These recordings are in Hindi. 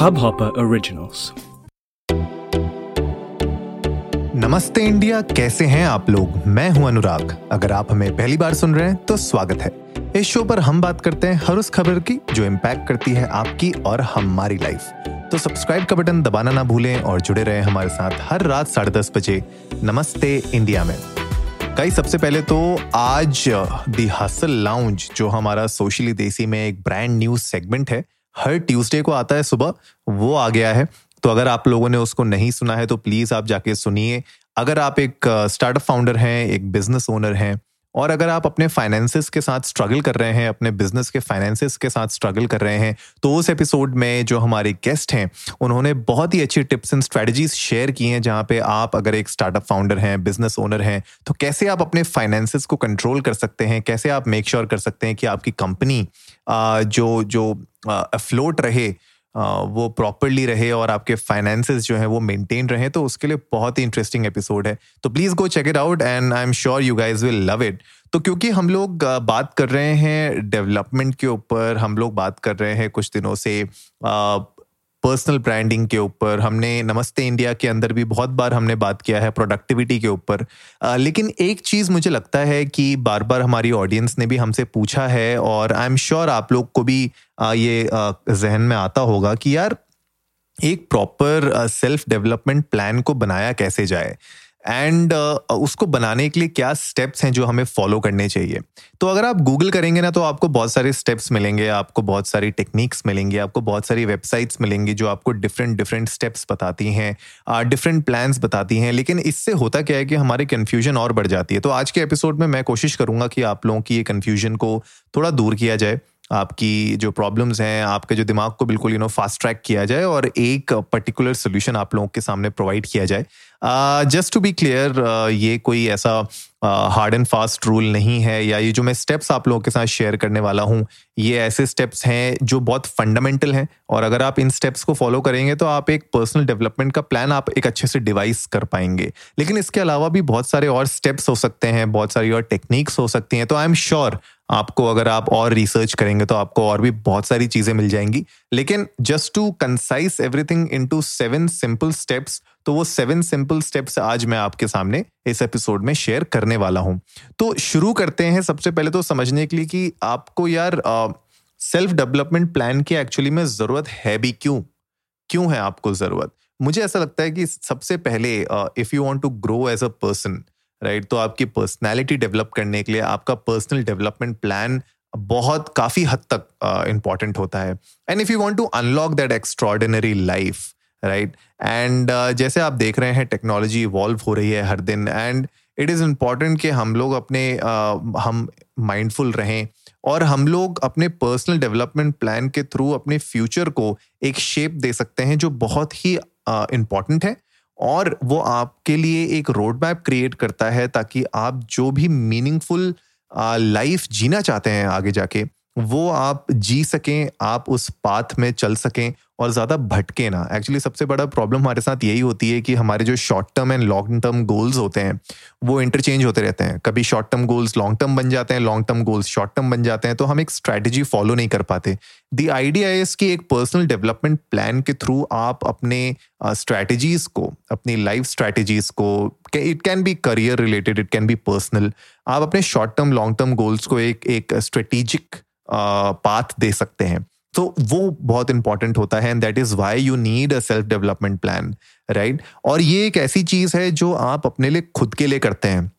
Hubhopper Originals. नमस्ते इंडिया, कैसे हैं आप लोग? मैं हूँ अनुराग। अगर आप हमें पहली बार सुन रहे हैं तो स्वागत है। इस शो पर हम बात करते हैं हर उस खबर की जो इम्पैक्ट करती है आपकी और हमारी लाइफ तो सब्सक्राइब का बटन दबाना ना भूलें और जुड़े रहें हमारे साथ हर रात साढ़े दस बजे नमस्ते इंडिया में। कई सबसे पहले तो आज दी हसल लाउंज जो हमारा सोशली देसी में एक ब्रांड न्यूज़ सेगमेंट है हर ट्यूसडे को आता है सुबह, वो आ गया है। तो अगर आप लोगों ने उसको नहीं सुना है तो प्लीज़ आप जाके सुनिए। अगर आप एक स्टार्टअप फाउंडर हैं, एक बिज़नेस ओनर हैं और अगर आप अपने फाइनेंसिस के साथ स्ट्रगल कर रहे हैं, अपने बिज़नेस के फाइनेंसिस के साथ स्ट्रगल कर रहे हैं तो उस एपिसोड में जो हमारे गेस्ट हैं, उन्होंने बहुत ही अच्छी टिप्स एंड स्ट्रेटजीज शेयर की हैं, जहाँ पे आप अगर एक स्टार्टअप फाउंडर हैं बिज़नेस ओनर हैं तो कैसे आप अपने फाइनेंसिस को कंट्रोल कर सकते हैं? कैसे आप मेक श्योर sure कर सकते हैं कि आपकी कंपनी जो जो अफ्लोट रहे वो प्रॉपरली रहे और आपके फाइनेंसेस जो है वो मेंटेन रहे तो उसके लिए बहुत ही इंटरेस्टिंग एपिसोड है। तो please go check it out and I am sure you guys will love it तो क्योंकि हम लोग बात कर रहे हैं डेवलपमेंट के ऊपर, हम लोग बात कर रहे हैं कुछ दिनों से पर्सनल ब्रांडिंग के ऊपर, हमने नमस्ते इंडिया के अंदर भी बहुत बार हमने बात किया है प्रोडक्टिविटी के ऊपर। लेकिन एक चीज़ मुझे लगता है कि बार बार हमारी ऑडियंस ने भी हमसे पूछा है और आई एम श्योर आप लोग को भी ये जहन में आता होगा कि यार, एक प्रॉपर सेल्फ डेवलपमेंट प्लान को बनाया कैसे जाए। एंड uh, उसको बनाने के लिए क्या स्टेप्स हैं जो हमें फॉलो करने चाहिए? तो अगर आप गूगल करेंगे ना तो आपको बहुत सारे स्टेप्स मिलेंगे आपको बहुत सारी टेक्निक्स मिलेंगी आपको बहुत सारी वेबसाइट्स मिलेंगी जो आपको डिफरेंट डिफरेंट स्टेप्स बताती हैं डिफरेंट प्लान्स बताती हैं। लेकिन इससे होता क्या है कि हमारी कन्फ्यूज़न और बढ़ जाती है। तो आज के एपिसोड में मैं कोशिश करूँगा कि आप लोगों की ये कन्फ्यूज़न को थोड़ा दूर किया जाए आपकी जो प्रॉब्लम्स हैं आपके जो दिमाग को बिल्कुल यू नो फास्ट ट्रैक किया जाए और एक पर्टिकुलर सोल्यूशन आप लोगों के सामने प्रोवाइड किया जाए। जस्ट टू बी क्लियर ये कोई ऐसा हार्ड एंड फास्ट रूल नहीं है या ये जो मैं स्टेप्स आप लोगों के साथ शेयर करने वाला हूँ, ये ऐसे स्टेप्स हैं जो बहुत फंडामेंटल हैं और अगर आप इन स्टेप्स को फॉलो करेंगे तो आप एक पर्सनल डेवलपमेंट का प्लान आप एक अच्छे से डिवाइस कर पाएँगे। लेकिन इसके अलावा भी बहुत सारे और स्टेप्स हो सकते हैं, बहुत सारी और टेक्निक्स हो सकती हैं तो आई एम श्योर आपको अगर आप और रिसर्च करेंगे तो आपको और भी बहुत सारी चीज़ें मिल जाएँगी। लेकिन just to concise everything into seven simple steps तो वो सेवन सिंपल स्टेप्स आज मैं आपके सामने इस एपिसोड में शेयर करने वाला हूँ। तो शुरू करते हैं सबसे पहले तो समझने के लिए कि आपको यार सेल्फ डेवलपमेंट प्लान की एक्चुअली में ज़रूरत है भी क्यों? क्यों है आपको ज़रूरत? मुझे ऐसा लगता है कि सबसे पहले if you want to grow as a person right तो आपकी पर्सनैलिटी डेवलप करने के लिए आपका पर्सनल डेवलपमेंट प्लान बहुत काफ़ी हद तक इंपॉर्टेंट uh, होता है। And if you want to unlock that extraordinary life right and जैसे आप देख रहे हैं टेक्नोलॉजी इवॉल्व हो रही है हर दिन एंड इट इज़ इंपॉर्टेंट कि हम लोग अपने uh, हम माइंडफुल रहें और हम लोग अपने पर्सनल डेवलपमेंट प्लान के थ्रू अपने फ्यूचर को एक शेप दे सकते हैं जो बहुत ही इंपॉर्टेंट uh, है और वो आपके लिए एक रोड मैप क्रिएट करता है ताकि आप जो भी मीनिंगफुल लाइफ जीना चाहते हैं आगे जाके वो आप जी सकें आप उस पाथ में चल सकें और ज़्यादा भटके ना। एक्चुअली सबसे बड़ा प्रॉब्लम हमारे साथ यही होती है कि हमारे जो short term and long term goals होते हैं वो इंटरचेंज होते रहते हैं। कभी short term goals long term बन जाते हैं long term goals short term बन जाते हैं तो हम एक स्ट्रैटेजी फॉलो नहीं कर पाते। दी आइडिया इज़ कि एक पर्सनल डेवलपमेंट प्लान के थ्रू आप अपने स्ट्रैटेजीज uh, को अपनी लाइफ स्ट्रैटेजीज को it can be career related it can be personal आप अपने short term long term goals को एक एक स्ट्रेटेजिक पाथ दे सकते हैं। तो वो बहुत इंपॉर्टेंट होता है and that is why you need a self development plan right और ये एक ऐसी चीज़ है जो आप अपने लिए खुद के लिए करते हैं।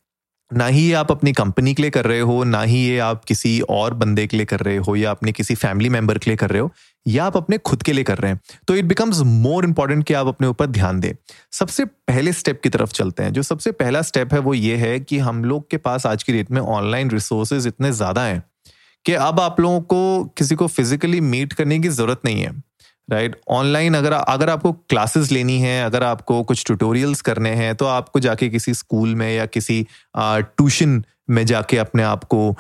ना ही ये आप अपनी कंपनी के लिए कर रहे हो, ना ही ये आप किसी और बंदे के लिए कर रहे हो या अपने किसी फैमिली मेंबर के लिए कर रहे हो, या आप अपने खुद के लिए कर रहे हैं। तो इट बिकम्स मोर इंपॉर्टेंट कि आप अपने ऊपर ध्यान दें। सबसे पहले स्टेप की तरफ़ चलते हैं। जो सबसे पहला स्टेप है वो ये है कि हम लोग के पास आज की डेट में ऑनलाइन रिसोर्सेज इतने ज़्यादा हैं। कि अब आप लोगों को किसी को फिजिकली मीट करने की ज़रूरत नहीं है राइट right? ऑनलाइन अगर अगर आपको क्लासेस लेनी है, अगर आपको कुछ ट्यूटोरियल्स करने हैं तो आपको जाके किसी स्कूल में या किसी ट्यूशन में जाके अपने आप को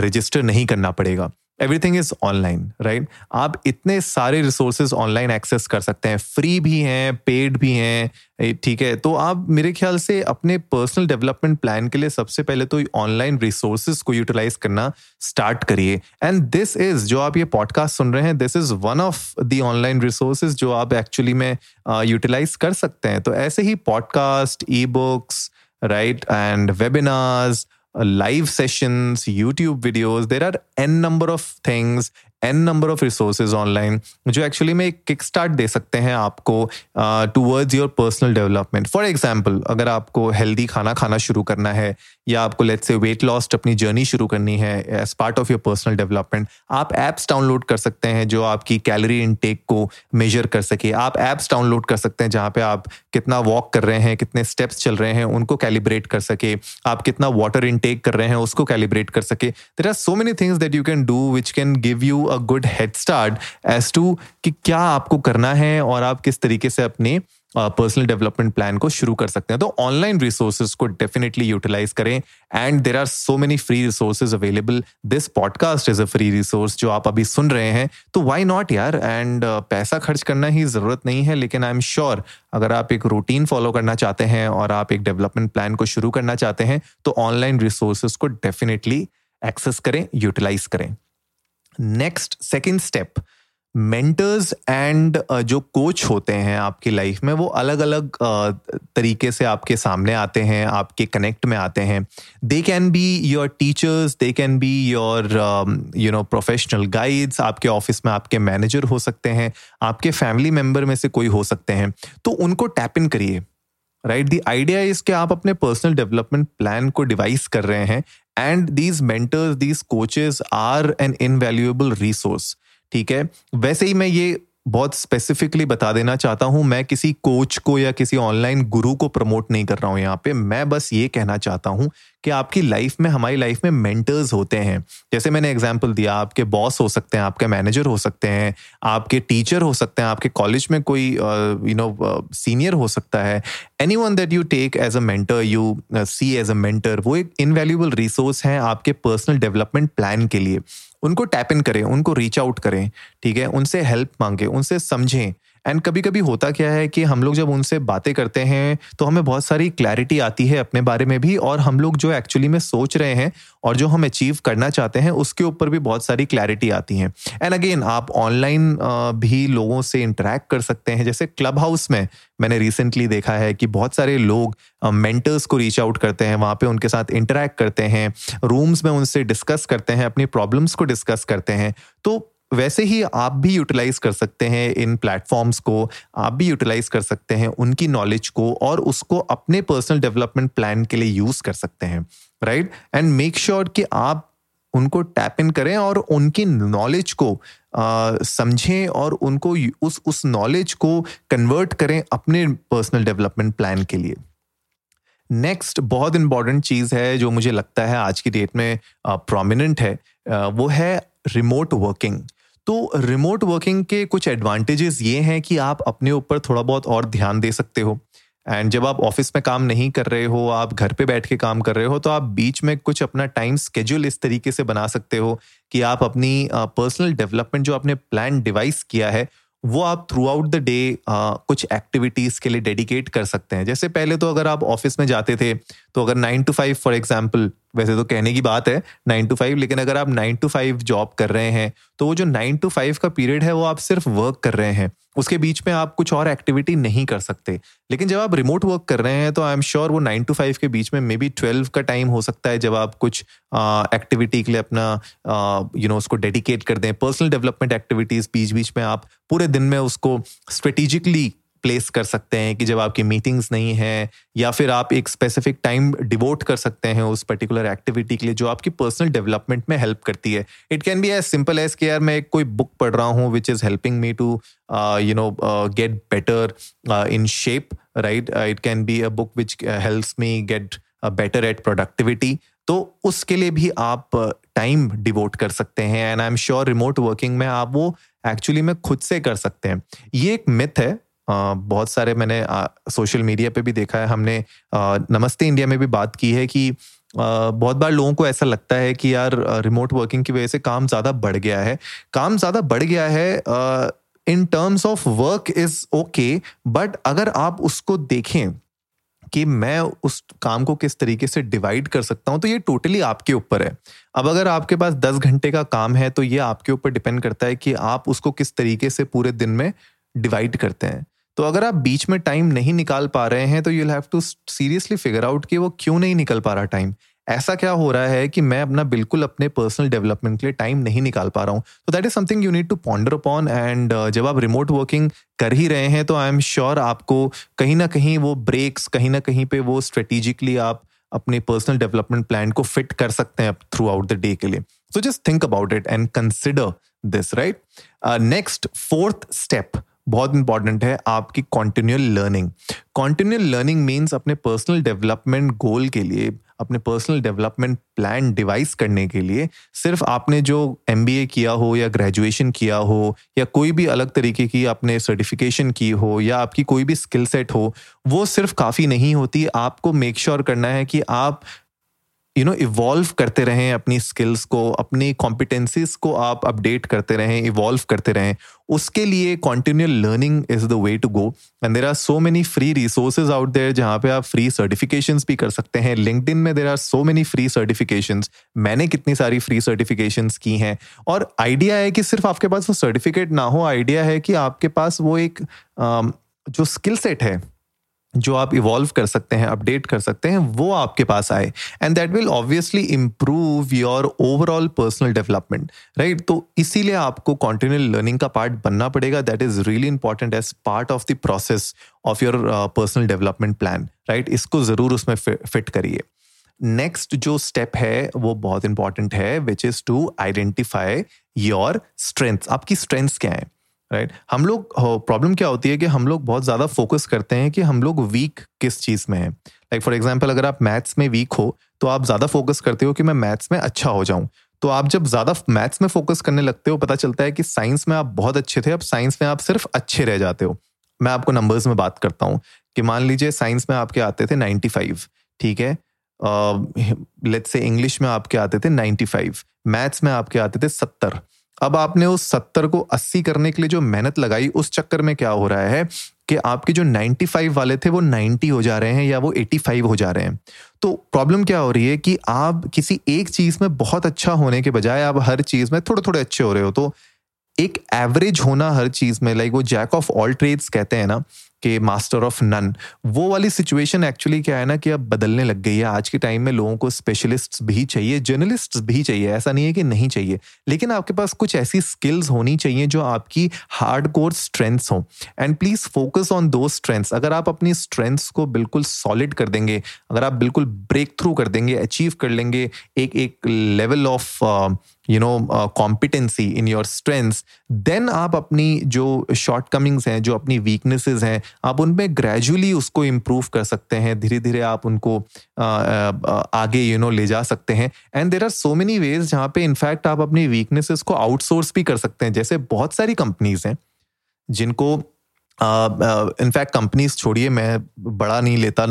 रजिस्टर नहीं करना पड़ेगा एवरीथिंग इज़ ऑनलाइन राइट आप इतने सारे रिसोर्सेज ऑनलाइन एक्सेस कर सकते हैं। फ्री भी हैं पेड भी हैं ठीक है? तो आप मेरे ख्याल से अपने पर्सनल डेवलपमेंट प्लान के लिए सबसे पहले तो ऑनलाइन रिसोर्सेज को यूटिलाइज करना स्टार्ट करिए। एंड दिस इज़ जो आप ये पॉडकास्ट सुन रहे हैं this is one of the online resources जो आप एक्चुअली में यूटिलाइज कर सकते हैं। तो ऐसे ही podcast e books right and webinars live sessions, YouTube videos. There are n number of things n number of resources online जो एक्चुअली में एक किक स्टार्ट दे सकते हैं आपको towards your personal development for example अगर आपको हेल्दी खाना खाना शुरू करना है, या आपको लेट से वेट लॉस्ट अपनी जर्नी शुरू करनी है as part of your personal development आप एप्स डाउनलोड कर सकते हैं जो आपकी कैलोरी इनटेक को मेजर कर सके। आप एप्स डाउनलोड कर सकते हैं जहाँ पे आप कितना वॉक कर रहे हैं, कितने स्टेप्स चल रहे हैं, उनको कैलिब्रेट कर सके। आप कितना वाटर इनटेक कर रहे हैं, उसको कैलिब्रेट कर सके। There are so many things that you can do which can give you a good head start as to कि क्या आपको करना है और आप किस तरीके से अपने पर्सनल डेवलपमेंट प्लान को शुरू कर सकते हैं। तो ऑनलाइन रिसोर्सेज को डेफिनेटली यूटिलाइज करें and there are so many free resources available this podcast is a free resource जो आप अभी सुन रहे हैं। तो वाई नॉट यार? एंड पैसा खर्च करना ही ज़रूरत नहीं है, लेकिन आई एम श्योर अगर आप एक रूटीन फॉलो करना चाहते हैं और आप एक डेवलपमेंट प्लान को शुरू करना चाहते हैं तो ऑनलाइन रिसोर्सेज को डेफिनेटली एक्सेस करें यूटिलाइज करें। Next second step mentors and जो कोच होते हैं आपकी लाइफ में, वो अलग अलग तरीके से आपके सामने आते हैं, आपके कनेक्ट में आते हैं। They can be your teachers they can be your you know professional guides आपके ऑफ़िस में आपके मैनेजर हो सकते हैं, आपके फैमिली मेंबर में से कोई हो सकते हैं। तो उनको टैप इन करिए। राइट दी आइडिया इज़ कि आप अपने पर्सनल डेवलपमेंट प्लान को डिवाइस कर रहे हैं and these mentors these coaches are an invaluable resource ठीक है? वैसे ही मैं ये बहुत स्पेसिफिकली बता देना चाहता हूँ, मैं किसी कोच को या किसी ऑनलाइन गुरु को प्रमोट नहीं कर रहा हूँ यहाँ पे। मैं बस ये कहना चाहता हूँ कि आपकी लाइफ में, हमारी लाइफ में मेंटर्स होते हैं। जैसे मैंने एग्जांपल दिया, आपके बॉस हो सकते हैं, आपके मैनेजर हो सकते हैं, आपके टीचर हो सकते हैं, आपके कॉलेज में कोई यू नो सीनियर हो सकता है। Any one that you take as a mentor you see as a mentor वो एक इनवैल्यूबल रिसोर्स है आपके पर्सनल डेवलपमेंट प्लान के लिए। उनको टैप इन करें, उनको रीच आउट करें, ठीक है? उनसे हेल्प मांगे, उनसे समझें एंड कभी कभी होता क्या है कि हम लोग जब उनसे बातें करते हैं तो हमें बहुत सारी क्लैरिटी आती है अपने बारे में भी और हम लोग जो एक्चुअली में सोच रहे हैं और जो हम अचीव करना चाहते हैं, उसके ऊपर भी बहुत सारी क्लैरिटी आती है। एंड अगेन आप ऑनलाइन भी लोगों से इंटरेक्ट कर सकते हैं। जैसे क्लब हाउस में मैंने रिसेंटली देखा है कि बहुत सारे लोग मेंटर्स को रीच आउट करते हैं, वहाँ पे उनके साथ इंटरेक्ट करते हैं रूम्स में उनसे डिस्कस करते हैं, अपनी प्रॉब्लम्स को डिस्कस करते हैं। तो वैसे ही आप भी यूटिलाइज कर सकते हैं इन प्लेटफॉर्म्स को, आप भी यूटिलाइज कर सकते हैं उनकी नॉलेज को और उसको अपने पर्सनल डेवलपमेंट प्लान के लिए यूज़ कर सकते हैं राइट एंड मेक श्योर कि आप उनको टैप इन करें और उनकी नॉलेज को समझें और उनको उस उस नॉलेज को कन्वर्ट करें अपने पर्सनल डेवलपमेंट प्लान के लिए। नेक्स्ट बहुत इंपॉर्टेंट चीज़ है जो मुझे लगता है आज की डेट में प्रोमिनेंट है वो है रिमोट वर्किंग तो रिमोट वर्किंग के कुछ एडवांटेजेस ये हैं कि आप अपने ऊपर थोड़ा बहुत और ध्यान दे सकते हो। एंड जब आप ऑफ़िस में काम नहीं कर रहे हो, आप घर पे बैठ के काम कर रहे हो तो आप बीच में कुछ अपना टाइम स्केड्यूल इस तरीके से बना सकते हो कि आप अपनी पर्सनल डेवलपमेंट जो आपने प्लान डिवाइस किया है, वो आप थ्रू आउट द डे कुछ एक्टिविटीज़ के लिए डेडिकेट कर सकते हैं। जैसे पहले तो अगर आप ऑफ़िस में जाते थे तो अगर nine to five for example वैसे तो कहने की बात है नाइन टू फाइव लेकिन अगर आप नाइन टू फाइव जॉब कर रहे हैं तो वो जो नाइन टू फाइव का पीरियड है, वो आप सिर्फ़ वर्क कर रहे हैं। उसके बीच में आप कुछ और एक्टिविटी नहीं कर सकते। लेकिन जब आप रिमोट वर्क कर रहे हैं तो आई एम श्योर वो नाइन टू फाइव के बीच में मे बी ट्वेल्व का टाइम हो सकता है, जब आप कुछ एक्टिविटी के लिए अपना यू नो उसको डेडिकेट कर दें। पर्सनल डेवलपमेंट एक्टिविटीज़ बीच बीच में आप पूरे दिन में उसको स्ट्रेटेजिकली प्लेस कर सकते हैं कि जब आपकी मीटिंग्स नहीं है, या फिर आप एक स्पेसिफिक टाइम डिवोट कर सकते हैं उस पर्टिकुलर एक्टिविटी के लिए जो आपकी पर्सनल डेवलपमेंट में हेल्प करती है। It can be as simple as कि यार मैं कोई बुक पढ़ रहा हूँ which is helping me to you know get better in shape right it can be a book which helps me get better at productivity तो उसके लिए भी आप टाइम डिवोट कर सकते हैं and I am sure remote working में आप वो एक्चुअली में खुद से कर सकते हैं। ये एक मिथ है बहुत सारे मैंने सोशल मीडिया पे भी देखा है। हमने नमस्ते इंडिया में भी बात की है कि बहुत बार लोगों को ऐसा लगता है कि यार रिमोट वर्किंग की वजह से काम ज़्यादा बढ़ गया है। काम ज़्यादा बढ़ गया है in terms of work is okay but अगर आप उसको देखें कि मैं उस काम को किस तरीके से डिवाइड कर सकता हूँ तो ये टोटली आपके ऊपर है। अब अगर आपके पास दस घंटे का काम है तो ये आपके ऊपर डिपेंड करता है कि आप उसको किस तरीके से पूरे दिन में डिवाइड करते हैं। तो अगर आप बीच में टाइम नहीं निकाल पा रहे हैं तो you have to seriously figure out कि वो क्यों नहीं निकल पा रहा टाइम ऐसा क्या हो रहा है कि मैं अपना बिल्कुल अपने पर्सनल डेवलपमेंट के लिए टाइम नहीं निकाल पा रहा हूँ? तो that is something you need to ponder upon and जब आप रिमोट वर्किंग कर ही रहे हैं तो आई एम श्योर आपको कहीं ना कहीं वो ब्रेक्स कहीं ना कहीं पे वो स्ट्रेटेजिकली आप अपने पर्सनल डेवलपमेंट प्लान को फिट कर सकते हैं थ्रू आउट द डे के लिए. So just think about it and consider this right next fourth step बहुत इंपॉर्टेंट है आपकी continual learning continual learning means अपने पर्सनल डेवलपमेंट गोल के लिए, अपने पर्सनल डेवलपमेंट प्लान डिवाइस करने के लिए सिर्फ़ आपने जो एमबीए किया हो या ग्रेजुएशन किया हो या कोई भी अलग तरीके की आपने सर्टिफिकेशन की हो या आपकी कोई भी स्किल सेट हो, वो सिर्फ़ काफ़ी नहीं होती। आपको मेक श्योर sure करना है कि आप यू नो इवॉल्व करते रहें अपनी स्किल्स को, अपनी कॉम्पिटेंसीज को आप अपडेट करते रहें इवॉल्व करते रहें। उसके लिए continual learning is the way to go and there are so many free resources out there जहाँ पे आप फ्री सर्टिफिकेशंस भी कर सकते हैं। लिंकड में there are so many free certifications मैंने कितनी सारी फ्री सर्टिफिकेशंस की हैं। और आइडिया है कि सिर्फ़ आपके पास वो सर्टिफिकेट ना हो आइडिया है कि आपके पास वो एक जो स्किल सेट है जो आप इवॉल्व कर सकते हैं अपडेट कर सकते हैं, वो आपके पास आए। And that will obviously improve your overall personal development right तो इसीलिए आपको कॉन्टिन्यूल लर्निंग का पार्ट बनना पड़ेगा। That is really important as part of the process of your personal development plan right इसको ज़रूर उसमें फिट करिए। नेक्स्ट जो स्टेप है, वो बहुत इंपॉर्टेंट है which is to identify your strength आपकी स्ट्रेंथ्स क्या है? Right right? हम लोग प्रॉब्लम क्या होती है कि हम लोग बहुत ज़्यादा फोकस करते हैं कि हम लोग वीक किस चीज़ में है। लाइक फॉर एग्ज़ाम्पल अगर आप मैथ्स में वीक हो तो आप ज़्यादा फोकस करते हो कि मैं मैथ्स में अच्छा हो जाऊँ। तो आप जब ज़्यादा मैथ्स में फोकस करने लगते हो, पता चलता है कि साइंस में आप बहुत अच्छे थे, अब साइंस में आप सिर्फ़ अच्छे रह जाते हो। मैं आपको नंबर्स में बात करता हूँ कि मान लीजिए साइंस में आपके आते थे नाइन्टी फाइव ठीक है? लेट्स से इंग्लिश में आपके आते थे नाइन्टी फाइव मैथ्स में आपके आते थे सत्तर। अब आपने उस सत्तर को अस्सी करने के लिए जो मेहनत लगाई, उस चक्कर में क्या हो रहा है कि आपके जो 95 वाले थे, वो 90 हो जा रहे हैं या वो 85 हो जा रहे हैं। तो प्रॉब्लम क्या हो रही है कि आप किसी एक चीज़ में बहुत अच्छा होने के बजाय आप हर चीज़ में थोड़े थोड़े अच्छे हो रहे हो। तो एक एवरेज होना हर चीज़ में लाइक वो जैक ऑफ़ ऑल ट्रेड्स कहते हैं ना के मास्टर ऑफ़ नन वो वाली सिचुएशन एक्चुअली क्या है ना कि अब बदलने लग गई है। आज के टाइम में लोगों को स्पेशलिस्ट भी चाहिए जर्नलिस्ट भी चाहिए। ऐसा नहीं है कि नहीं चाहिए। लेकिन आपके पास कुछ ऐसी स्किल्स होनी चाहिए जो आपकी हार्ड कोर स्ट्रेंथ्स हों। एंड प्लीज़ फोकस ऑन दो स्ट्रेंथ्स अगर आप अपनी स्ट्रेंथ्स को बिल्कुल सॉलिड कर देंगे, अगर आप बिल्कुल ब्रेक थ्रू कर देंगे अचीव कर लेंगे, एक एक level of you know competency in your strengths then आप अपनी जो शॉर्ट कमिंग्स हैं जो अपनी वीकनेसेस हैं आप उनमें ग्रेजुअली उसको इम्प्रूव कर सकते हैं धीरे धीरे आप उनको आ, आ, आगे यू you नो know, ले जा सकते हैं। And there are so many ways जहाँ पे इनफैक्ट आप अपनी वीकनेसेस को आउटसोर्स भी कर सकते हैं। जैसे बहुत सारी कंपनीज़ हैं जिनको इनफैक्ट कंपनीज़ छोड़िए मैं बड़ा नहीं लेता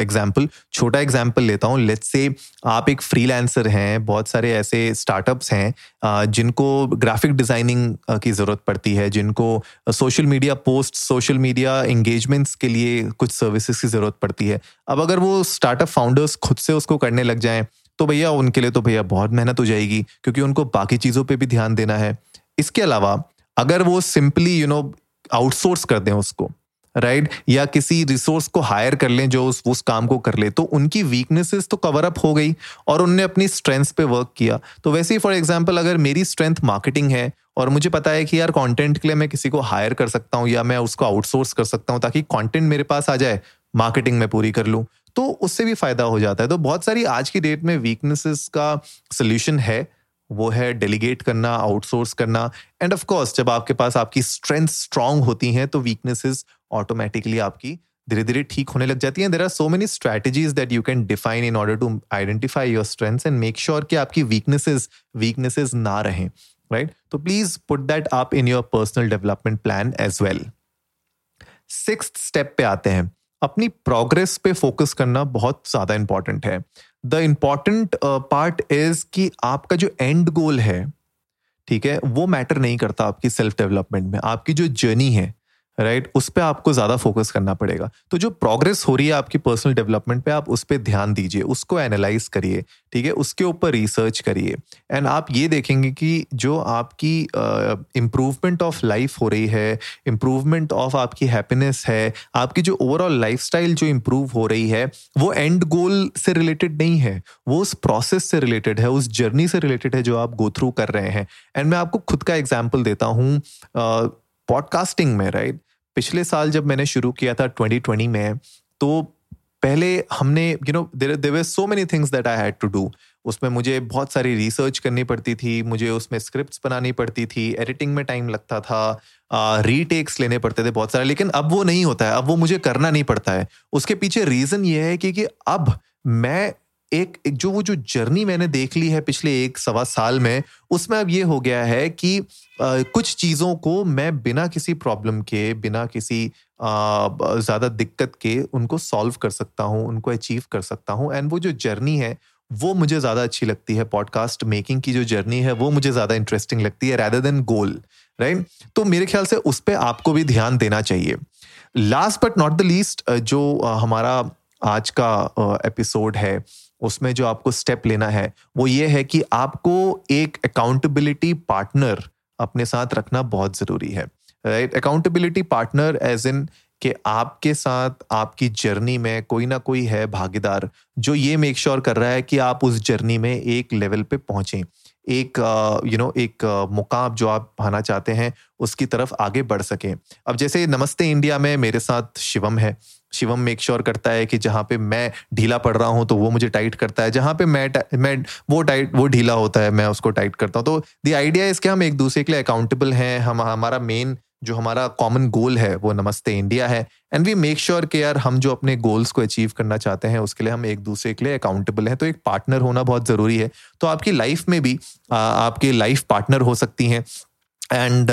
एग्ज़ाम्पल uh, छोटा एग्ज़ाम्पल लेता हूँ। लेट्स से आप एक फ्रीलांसर हैं बहुत सारे ऐसे स्टार्टअप्स हैं uh, जिनको ग्राफिक डिज़ाइनिंग uh, की ज़रूरत पड़ती है जिनको social media post social media engagements के लिए कुछ सर्विसेज़ की ज़रूरत पड़ती है। अब अगर वो स्टार्टअप फाउंडर्स खुद से उसको करने लग जाएँ तो भैया उनके लिए तो भैया बहुत मेहनत हो जाएगी क्योंकि उनको बाकी चीज़ों पर भी ध्यान देना है। इसके अलावा अगर वो सिंपली यू नो आउटसोर्स कर दें उसको राइट right? या किसी रिसोर्स को हायर कर लें जो उस उस काम को कर ले तो उनकी वीकनेसेस तो कवर अप हो गई और उनने अपनी स्ट्रेंथ पे वर्क किया तो वैसे ही फॉर एग्जांपल अगर मेरी स्ट्रेंथ मार्केटिंग है और मुझे पता है कि यार कंटेंट के लिए मैं किसी को हायर कर सकता हूँ या मैं उसको आउटसोर्स कर सकता हूँ ताकि कंटेंट मेरे पास आ जाए मार्केटिंग में पूरी कर लूँ तो उससे भी फ़ायदा हो जाता है तो बहुत सारी आज की डेट में वीकनेसेस का सोल्यूशन है वो है डेलीगेट करना आउटसोर्स करना। एंड ऑफ़ कोर्स जब आपके पास आपकी स्ट्रेंथ स्ट्रांग होती हैं तो वीकनेसेस ऑटोमेटिकली आपकी धीरे धीरे ठीक होने लग जाती हैं। There are so many strategies that you can define in order to identify your strengths and make sure कि आपकी वीकनेसेस वीकनेसेस ना रहें राइट तो please put that up in your personal development plan as well six step पे आते हैं। अपनी प्रोग्रेस पे फोकस करना बहुत ज़्यादा इंपॉर्टेंट है। द इंपॉर्टेंट पार्ट इज़ कि आपका जो एंड गोल है, ठीक है, वो मैटर नहीं करता आपकी सेल्फ डेवलपमेंट में। आपकी जो जर्नी है राइट? उस पर आपको ज़्यादा फोकस करना पड़ेगा। तो जो प्रोग्रेस हो रही है आपकी पर्सनल डेवलपमेंट पे, आप उस पर ध्यान दीजिए, उसको एनालाइज करिए, ठीक है? उसके ऊपर रिसर्च करिए। एंड आप ये देखेंगे कि जो आपकी इम्प्रूवमेंट ऑफ़ लाइफ हो रही है इम्प्रूवमेंट ऑफ़ आपकी हैप्पीनेस है, आपकी जो ओवरऑल लाइफ जो इम्प्रूव हो रही है, वो एंड गोल से रिलेटेड नहीं है। वो उस प्रोसेस से रिलेटेड है, उस जर्नी से रिलेटेड है जो आप गो थ्रू कर रहे हैं। एंड मैं आपको खुद का एग्ज़ाम्पल देता हूँ। पॉडकास्टिंग में राइट पिछले साल जब मैंने शुरू किया था 2020 में तो पहले हमने you know there there so many things that I had to do उसमें मुझे बहुत सारी रिसर्च करनी पड़ती थी मुझे उसमें स्क्रिप्ट्स बनानी पड़ती थी एडिटिंग में टाइम लगता था रीटेक्स लेने पड़ते थे बहुत सारे लेकिन अब वो नहीं होता है अब वो मुझे करना नहीं पड़ता है। उसके पीछे रीज़न ये है कि, कि अब मैं एक, एक जो वो जो जर्नी मैंने देख ली है पिछले एक सवा साल में उसमें अब ये हो गया है कि आ, कुछ चीज़ों को मैं बिना किसी प्रॉब्लम के बिना किसी ज़्यादा दिक्कत के उनको सॉल्व कर सकता हूँ उनको अचीव कर सकता हूँ। एंड वो जो जर्नी है वो मुझे ज़्यादा अच्छी लगती है पॉडकास्ट मेकिंग की जो जर्नी है वो मुझे ज़्यादा इंटरेस्टिंग लगती है रैदर देन गोल राइट तो मेरे ख्याल से उस पर आपको भी ध्यान देना चाहिए। Last but not the least जो हमारा आज का एपिसोड है उसमें जो आपको स्टेप लेना है, वो ये है कि आपको एक अकाउंटेबिलिटी पार्टनर अपने साथ रखना बहुत ज़रूरी है right accountability partner as in कि आपके साथ आपकी जर्नी में कोई ना कोई है भागीदार जो ये मेक श्योर sure कर रहा है कि आप उस जर्नी में एक लेवल पे पहुँचे, एक यू नो एक मुकाम जो आप पाना चाहते हैं, उसकी तरफ़ आगे बढ़ सकें। अब जैसे नमस्ते इंडिया में मेरे साथ शिवम है शिवम मेक श्योर करता है कि जहाँ पे मैं ढीला पड़ रहा हूँ तो वो मुझे टाइट करता है। जहाँ पे मैं मैं वो टाइट वो ढीला होता है मैं उसको टाइट करता हूँ। तो द आइडिया इसके हम एक दूसरे के लिए अकाउंटेबल हैं। हम हमारा मेन जो हमारा कॉमन गोल है वो नमस्ते इंडिया है। एंड वी मेक श्योर कि यार हम जो अपने गोल्स को अचीव करना चाहते हैं उसके लिए हम एक दूसरे के लिए अकाउंटेबल हैं। तो एक पार्टनर होना बहुत ज़रूरी है। तो आपकी लाइफ में भी आ, आपकी लाइफ पार्टनर हो सकती हैं। And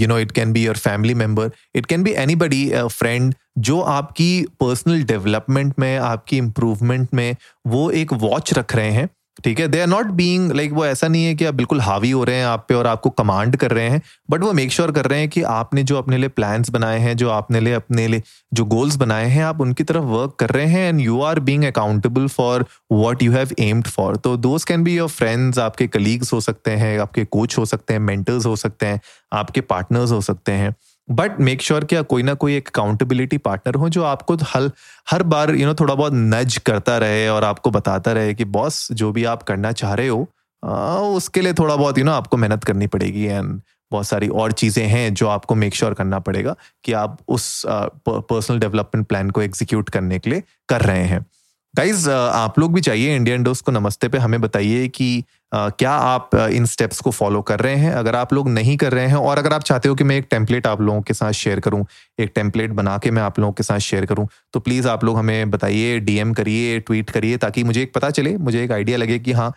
you know it can be your family member it can be anybody friend जो आपकी पर्सनल डेवलपमेंट में, आपकी इम्प्रूवमेंट में वो एक वॉच रख रहे हैं। ठीक है? They are not being like वो ऐसा नहीं है कि आप बिल्कुल हावी हो रहे हैं आप पे और आपको कमांड कर रहे हैं बट वो मेक श्योर sure कर रहे हैं कि आपने जो अपने लिए प्लान्स बनाए हैं, जो आपने लिए, अपने लिए जो गोल्स बनाए हैं, आप उनकी तरफ़ वर्क कर रहे हैं and you are being accountable for what you have aimed for तो दोस्त कैन बी योर फ्रेंड्स आपके कलीग्स हो सकते हैं, आपके कोच हो सकते हैं मेंटर्स हो सकते हैं, आपके पार्टनर्स हो सकते हैं। बट मेक श्योर क्या कोई ना कोई एक अकाउंटेबिलिटी पार्टनर हो जो आपको हल हर बार यू नो थोड़ा बहुत नज करता रहे और आपको बताता रहे कि बॉस जो भी आप करना चाह रहे हो आ, उसके लिए थोड़ा बहुत यू नो आपको मेहनत करनी पड़ेगी एंड बहुत सारी और चीज़ें हैं जो आपको मेक श्योर sure करना पड़ेगा कि आप उस पर्सनल डेवलपमेंट प्लान को एग्जीक्यूट करने के लिए कर रहे हैं। गाइज़ आप लोग भी चाहिए इंडियन डोज को नमस्ते पे हमें बताइए कि Uh, क्या आप uh, इन स्टेप्स को फॉलो कर रहे हैं? अगर आप लोग नहीं कर रहे हैं और अगर आप चाहते हो कि मैं एक टेम्पलेट आप लोगों के साथ शेयर करूँ एक टेम्पलेट बना के मैं आप लोगों के साथ शेयर करूँ तो प्लीज़ आप लोग हमें बताइए डीएम करिए ट्वीट करिए ताकि मुझे एक पता चले मुझे एक आइडिया लगे कि हाँ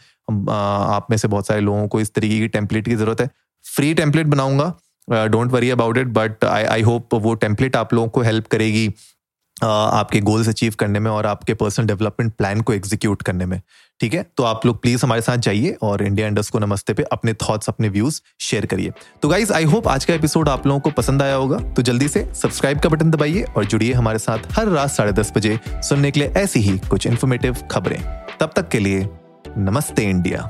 आप में से बहुत सारे लोगों को इस तरीके की टेम्पलेट की ज़रूरत है। फ्री टेम्पलेट बनाऊँगा don't worry about it but I I hope वो टेम्पलेट आप लोगों को हेल्प करेगी। आपके गोल्स अचीव करने में और आपके पर्सनल डेवलपमेंट प्लान को एग्जीक्यूट करने में, ठीक है? तो आप लोग प्लीज़ हमारे साथ जाइए और इंडिया इंडस्ट को नमस्ते पे अपने थॉट्स अपने व्यूज़ शेयर करिए। तो गाइज़ आई होप आज का एपिसोड आप लोगों को पसंद आया होगा। तो जल्दी से सब्सक्राइब का बटन दबाइए और जुड़िए हमारे साथ हर रात साढ़े दस बजे सुनने के लिए ऐसी ही कुछ इन्फॉर्मेटिव खबरें। तब तक के लिए नमस्ते इंडिया